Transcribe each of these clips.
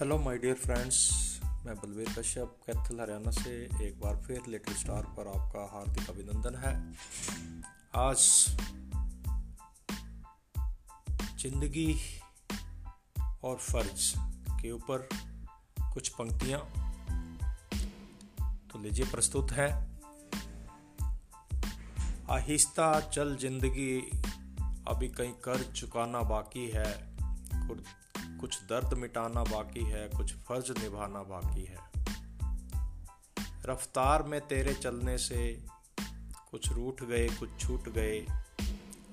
Hello my dear friends मैं बलवीर कश्यप, कैथल, हरियाणा से एक बार फिर लिटिल स्टार पर आपका हार्दिक अभिनंदन है। आज ज़िंदगी और फ़र्ज़ के ऊपर कुछ पंक्तियाँ तो लीजिए प्रस्तुत है। आहिस्ता चल ज़िंदगी, अभी कहीं कर्ज चुकाना बाकी है। कुछ दर्द मिटाना बाकी है, कुछ फ़र्ज़ निभाना बाकी है। रफ्तार में तेरे चलने से कुछ रूठ गए, कुछ छूट गए।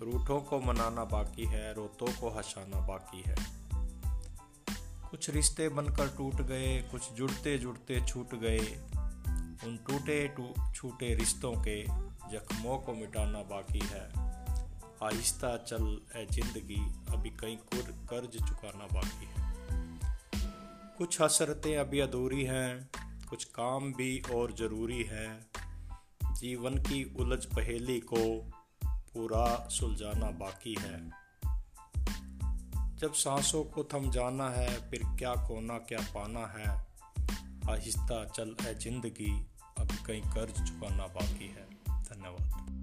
रूठों को मनाना बाकी है, रोतों को हंसाना बाकी है। कुछ रिश्ते बनकर टूट गए, कुछ जुड़ते जुड़ते छूट गए। उन टूटे छूटे रिश्तों के जख्मों को मिटाना बाकी है। आहिस्ता चल है ज़िंदगी, अभी कई कर्ज चुकाना बाकी है। कुछ हसरतें अभी अधूरी हैं, कुछ काम भी और ज़रूरी हैं। जीवन की उलझ पहेली को पूरा सुलझाना बाकी है। जब सांसों को थम जाना है, फिर क्या खोना, क्या पाना है? आहिस्ता चल है ज़िंदगी अब कहीं कर्ज चुकाना बाकी है। धन्यवाद।